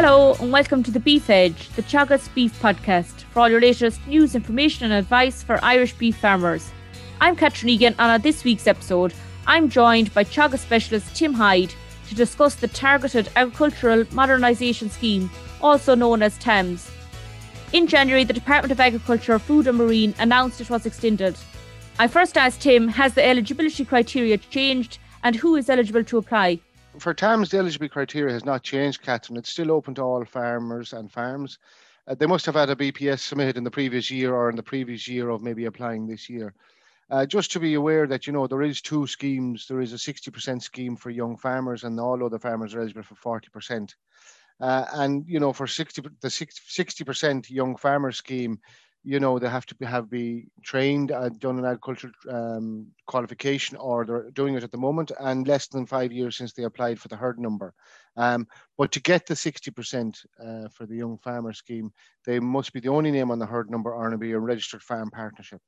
Hello and welcome to the Beef Edge, the Teagasc Beef Podcast, for all your latest news, information, and advice for Irish beef farmers. I'm Catherine Egan, and on this week's episode, I'm joined by Teagasc specialist Tim Hyde to discuss the Targeted Agricultural Modernisation Scheme, also known as TAMS. In January, the Department of Agriculture, Food and Marine announced it was extended. I first asked Tim, Has the eligibility criteria changed and who is eligible to apply? For TAMS, the eligibility criteria has not changed, Catherine. It's still open to all farmers and farms. Uh, they must have had a BPS submitted in the previous year or in the previous year of maybe applying this year. Uh, just to be aware that you know there is two schemes. There is a 60% scheme for young farmers, and all other farmers are eligible for 40%. Uh, and you know, for 60 the 60 percent young farmer scheme, you know they have to be, have be trained and done an agricultural um, qualification, or they're doing it at the moment, and less than five years since they applied for the herd number. Um, but to get the 60% uh, for the young farmer scheme, they must be the only name on the herd number or be a registered farm partnership.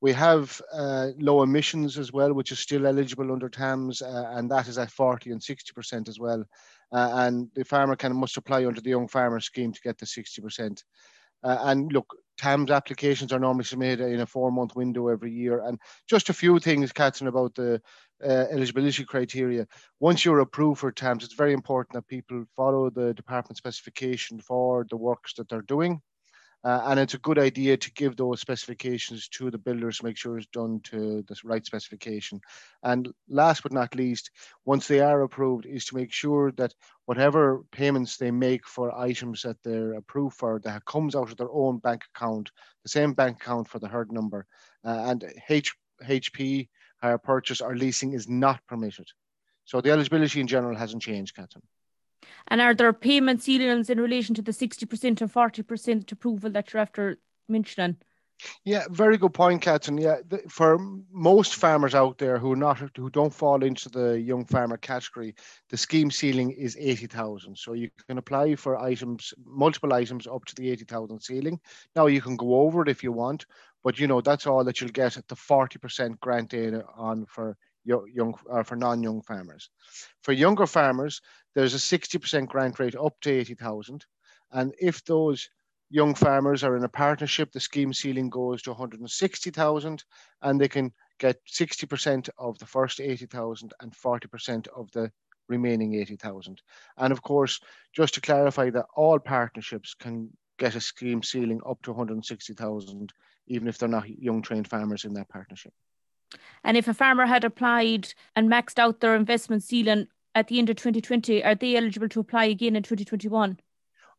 We have uh, low emissions as well, which is still eligible under TAMS, uh, and that is at 40 and 60% as well. Uh, and the farmer can must apply under the Young Farmer Scheme to get the 60%. Uh, and look, TAMS applications are normally submitted in a four-month window every year. And just a few things, Catherine, about the uh, eligibility criteria. Once you're approved for TAMS, it's very important that people follow the department specification for the works that they're doing. Uh, and it's a good idea to give those specifications to the builders make sure it's done to the right specification. And last but not least, once they are approved, is to make sure that whatever payments they make for items that they're approved for, that comes out of their own bank account, the same bank account for the herd number. Uh, and H, HP, hire purchase or leasing is not permitted. So the eligibility in general hasn't changed, Catherine. And are there payment ceilings in relation to the 60% or 40% approval that you're after mentioning? Yeah, very good point, Catherine. Yeah, the, for most farmers out there who are not who don't fall into the young farmer category, the scheme ceiling is eighty thousand. So you can apply for items, multiple items, up to the eighty thousand ceiling. Now you can go over it if you want, but you know that's all that you'll get at the forty percent grant data on for young or for non-young farmers. For younger farmers, there's a 60% grant rate up to 80,000. And if those young farmers are in a partnership, the scheme ceiling goes to 160,000 and they can get 60% of the first 80,000 and 40% of the remaining 80,000. And of course, just to clarify that all partnerships can get a scheme ceiling up to 160,000, even if they're not young trained farmers in that partnership. And if a farmer had applied and maxed out their investment ceiling at the end of 2020, are they eligible to apply again in 2021?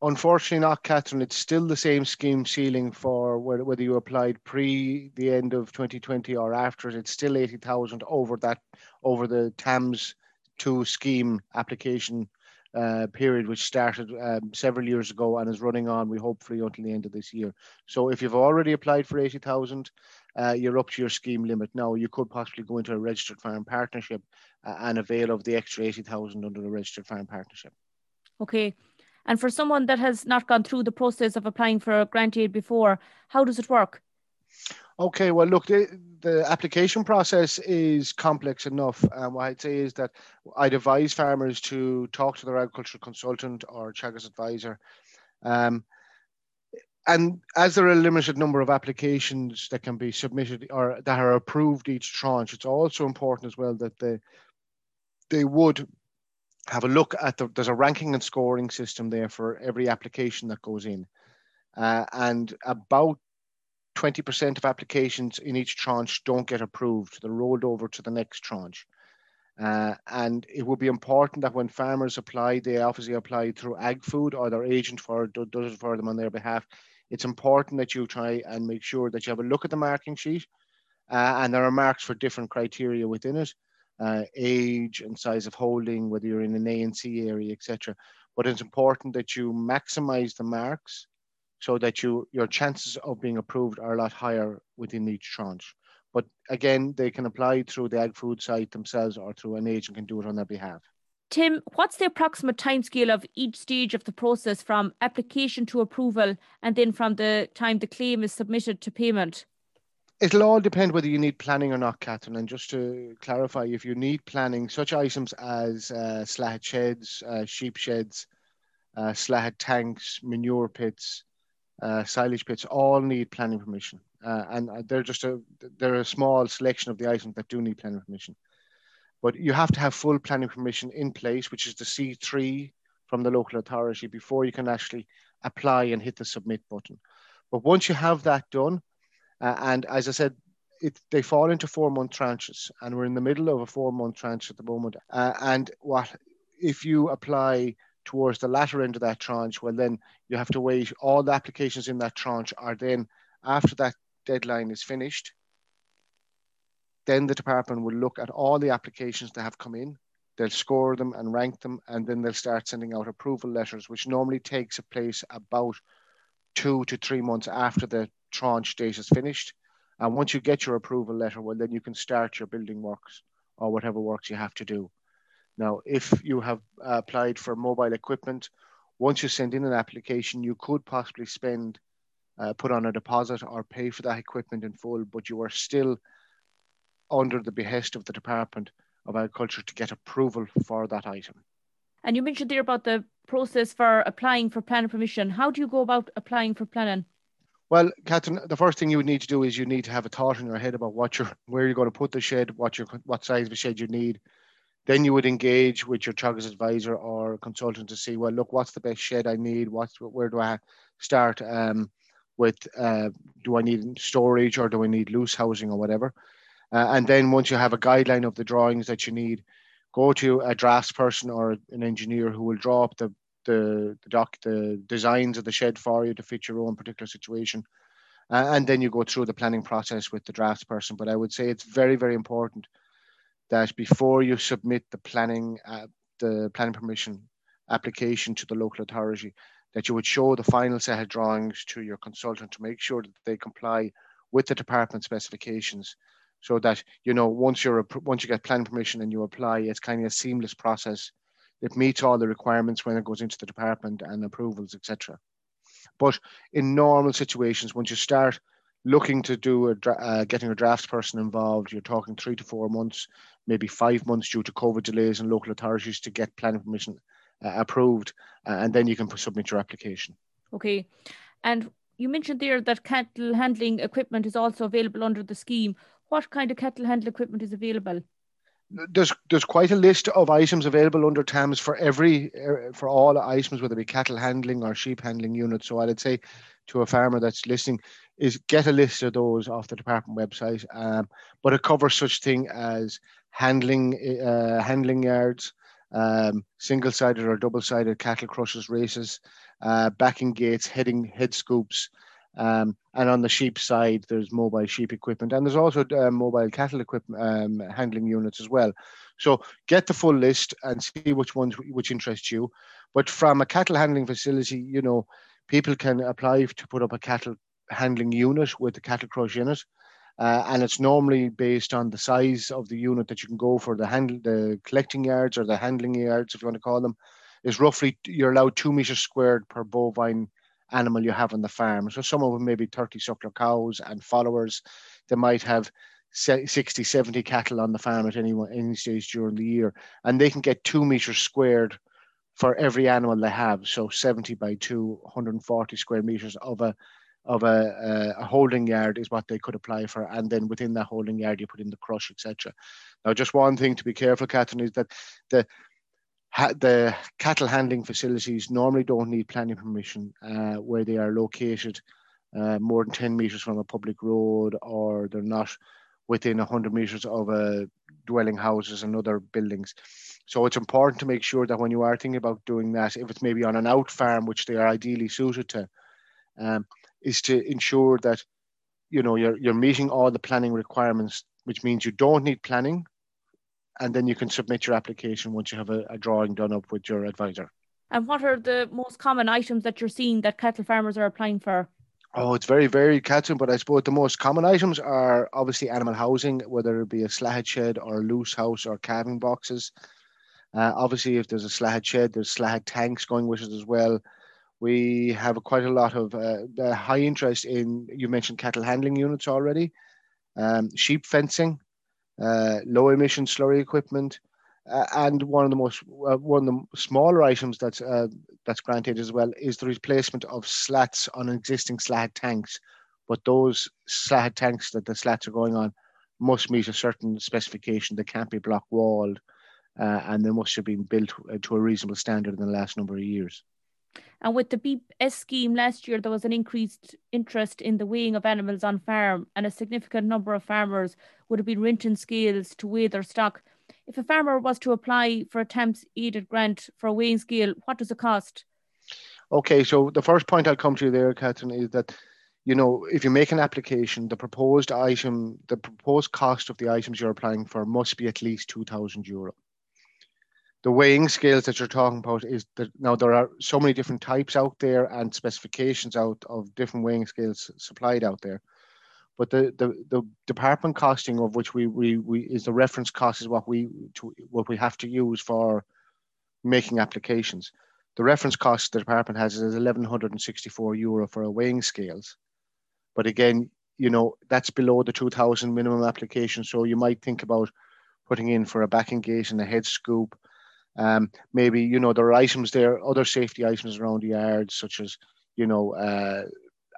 Unfortunately, not, Catherine. It's still the same scheme ceiling for whether you applied pre the end of 2020 or after. It's still 80,000 over that over the TAMS two scheme application uh, period, which started um, several years ago and is running on, we hopefully until the end of this year. So if you've already applied for 80,000, uh, you're up to your scheme limit. Now you could possibly go into a registered farm partnership uh, and avail of the extra 80,000 under the registered farm partnership. Okay. And for someone that has not gone through the process of applying for a grant aid before, how does it work? Okay, well, look, the, the application process is complex enough. And what I'd say is that I'd advise farmers to talk to their agricultural consultant or Teagasc advisor. Um, and as there are a limited number of applications that can be submitted or that are approved each tranche, it's also important as well that they they would have a look at the there's a ranking and scoring system there for every application that goes in, uh, and about 20% of applications in each tranche don't get approved. They're rolled over to the next tranche. Uh, and it will be important that when farmers apply, they obviously apply through ag food or their agent for does it for them on their behalf. It's important that you try and make sure that you have a look at the marking sheet, uh, and there are marks for different criteria within it, uh, age and size of holding, whether you're in an A and C area, etc. But it's important that you maximize the marks so that you your chances of being approved are a lot higher within each tranche. But again, they can apply through the Ag Food site themselves or through an agent can do it on their behalf. Tim, what's the approximate timescale of each stage of the process from application to approval and then from the time the claim is submitted to payment? It'll all depend whether you need planning or not, Catherine. And just to clarify, if you need planning, such items as uh, slat sheds, uh, sheep sheds, uh, slat tanks, manure pits, uh, silage pits all need planning permission, uh, and uh, they're just a they're a small selection of the items that do need planning permission. But you have to have full planning permission in place, which is the C3 from the local authority before you can actually apply and hit the submit button. But once you have that done, uh, and as I said, it, they fall into four month tranches, and we're in the middle of a four month tranche at the moment. Uh, and what if you apply towards the latter end of that tranche? Well, then you have to wait. All the applications in that tranche are then after that deadline is finished. Then the department will look at all the applications that have come in. They'll score them and rank them, and then they'll start sending out approval letters, which normally takes place about two to three months after the tranche date is finished. And once you get your approval letter, well, then you can start your building works or whatever works you have to do. Now, if you have applied for mobile equipment, once you send in an application, you could possibly spend, uh, put on a deposit or pay for that equipment in full, but you are still under the behest of the Department of Agriculture to get approval for that item. And you mentioned there about the process for applying for planning permission. How do you go about applying for planning? Well, Catherine, the first thing you would need to do is you need to have a thought in your head about what you're, where you're going to put the shed, what your, what size of a shed you need. Then you would engage with your Teagasc advisor or consultant to see, well, look, what's the best shed I need? What's where do I start um, with? Uh, do I need storage or do I need loose housing or whatever? Uh, and then once you have a guideline of the drawings that you need, go to a drafts person or an engineer who will draw up the the the doc the designs of the shed for you to fit your own particular situation uh, and then you go through the planning process with the drafts person but i would say it's very very important that before you submit the planning uh, the planning permission application to the local authority that you would show the final set of drawings to your consultant to make sure that they comply with the department specifications so that you know once you're once you get planning permission and you apply it's kind of a seamless process. It meets all the requirements when it goes into the department and approvals etc but in normal situations once you start looking to do a uh, getting a drafts person involved you're talking three to four months maybe five months due to covid delays and local authorities to get planning permission approved uh, and then you can submit your application okay and you mentioned there that cattle handling equipment is also available under the scheme what kind of cattle handling equipment is available? There's there's quite a list of items available under TAMS for every er, for all items, whether it be cattle handling or sheep handling units. So I'd say to a farmer that's listening is get a list of those off the department website. Um, but it covers such thing as handling uh, handling yards, um, single-sided or double-sided cattle crushers races, uh, backing gates, heading head scoops, um, and on the sheep side, there's mobile sheep equipment, and there's also uh, mobile cattle equipment um, handling units as well. So get the full list and see which ones which interest you. But from a cattle handling facility, you know, people can apply to put up a cattle handling unit with the cattle crush in it. Uh, and it's normally based on the size of the unit that you can go for the handle the collecting yards or the handling yards if you want to call them is roughly you're allowed two meters squared per bovine animal you have on the farm. So some of them may be 30 suckler cows and followers. They might have 60, 70 cattle on the farm at any, any stage during the year. And they can get two meters squared for every animal they have. So 70 by 2, 140 square meters of a of a, a, holding yard is what they could apply for. And then within that holding yard, you put in the crush, etc. Now, just one thing to be careful, Catherine, is that the the cattle handling facilities normally don't need planning permission uh, where they are located uh, more than 10 meters from a public road or they're not within 100 meters of a dwelling houses and other buildings. So it's important to make sure that when you are thinking about doing that, if it's maybe on an out farm, which they are ideally suited to, um, is to ensure that you know you're you're meeting all the planning requirements, which means you don't need planning and then you can submit your application once you have a, a drawing done up with your advisor. And what are the most common items that you're seeing that cattle farmers are applying for? Oh, it's very varied, Catherine, but I suppose the most common items are obviously animal housing, whether it be a slat shed or a loose house or calving boxes. Uh, obviously, if there's a slat shed, there's slat tanks going with it as well. We have quite a lot of uh, high interest in, you mentioned cattle handling units already, um, sheep fencing, uh, low emission slurry equipment, uh, and one of the most uh, one of the smaller items that's uh, that's granted as well is the replacement of slats on existing slat tanks. But those slat tanks that the slats are going on must meet a certain specification. They can't be block walled, uh, and they must have been built to a reasonable standard in the last number of years. And with the BPS scheme last year, there was an increased interest in the weighing of animals on farm, and a significant number of farmers would have been renting scales to weigh their stock. If a farmer was to apply for a TAMS aided grant for a weighing scale, what does it cost? Okay, so the first point I'll come to there, Catherine, is that you know if you make an application, the proposed item, the proposed cost of the items you're applying for must be at least two thousand euro the weighing scales that you're talking about is that now there are so many different types out there and specifications out of different weighing scales supplied out there. But the, the, the department costing of which we, we, we is the reference cost is what we to, what we have to use for making applications. The reference cost the department has is 1164 euro for a weighing scales. But again, you know, that's below the 2000 minimum application. So you might think about putting in for a backing gate and a head scoop um, maybe you know there are items there, other safety items around the yard, such as you know uh,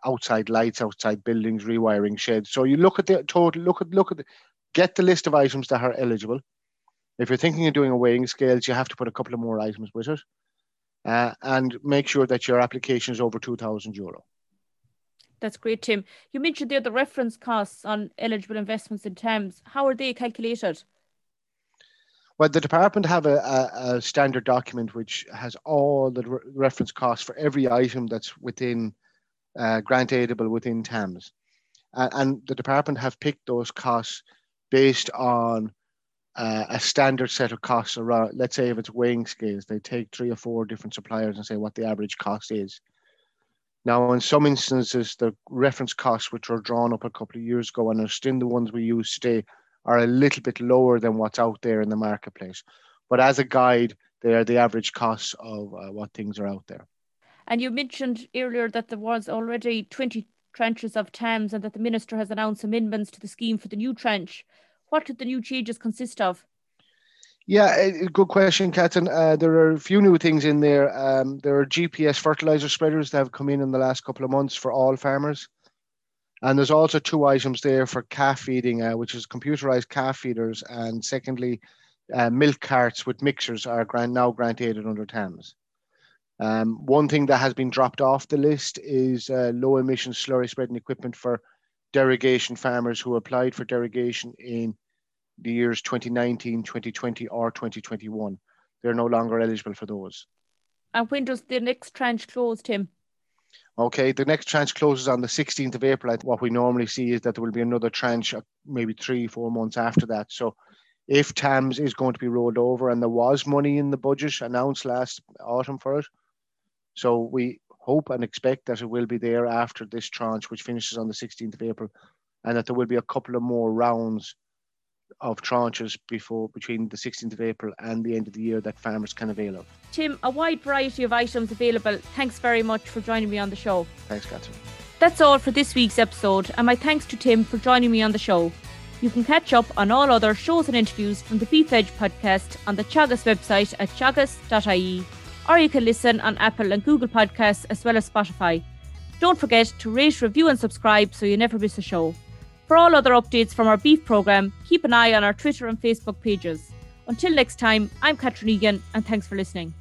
outside lights, outside buildings, rewiring sheds. So you look at the total, look at look at the, get the list of items that are eligible. If you're thinking of doing a weighing scales, you have to put a couple of more items with it, uh, and make sure that your application is over two thousand euro. That's great, Tim. You mentioned there the reference costs on eligible investments in TAMS. How are they calculated? Well, the department have a, a, a standard document which has all the re- reference costs for every item that's within uh, grant aidable within TAMS. Uh, and the department have picked those costs based on uh, a standard set of costs around, let's say if it's weighing scales, they take three or four different suppliers and say what the average cost is. Now, in some instances, the reference costs, which were drawn up a couple of years ago and are still the ones we use today, are a little bit lower than what's out there in the marketplace. But as a guide, they are the average costs of uh, what things are out there. And you mentioned earlier that there was already 20 tranches of TAMS and that the Minister has announced amendments to the scheme for the new tranche. What did the new changes consist of? Yeah, good question, Catherine. Uh, there are a few new things in there. Um, there are GPS fertilizer spreaders that have come in in the last couple of months for all farmers. And there's also two items there for calf feeding, uh, which is computerized calf feeders, and secondly, uh, milk carts with mixers are grant, now granted under TAMS. Um, one thing that has been dropped off the list is uh, low emission slurry spreading equipment for derogation farmers who applied for derogation in the years 2019, 2020, or 2021. They're no longer eligible for those. And when does the next tranche close, Tim? Okay, the next tranche closes on the 16th of April. What we normally see is that there will be another tranche, uh, maybe three, four months after that. So, if TAMS is going to be rolled over, and there was money in the budget announced last autumn for it, so we hope and expect that it will be there after this tranche, which finishes on the 16th of April, and that there will be a couple of more rounds of tranches before between the 16th of April and the end of the year that farmers can avail of. Tim, a wide variety of items available. Thanks very much for joining me on the show. Thanks, Catherine. That's all for this week's episode, and my thanks to Tim for joining me on the show. You can catch up on all other shows and interviews from the Beef Edge podcast on the Teagasc website at teagasc.ie, or you can listen on Apple and Google Podcasts as well as Spotify. Don't forget to rate, review, and subscribe so you never miss a show. For all other updates from our beef programme, keep an eye on our Twitter and Facebook pages. Until next time, I'm Catherine Egan, and thanks for listening.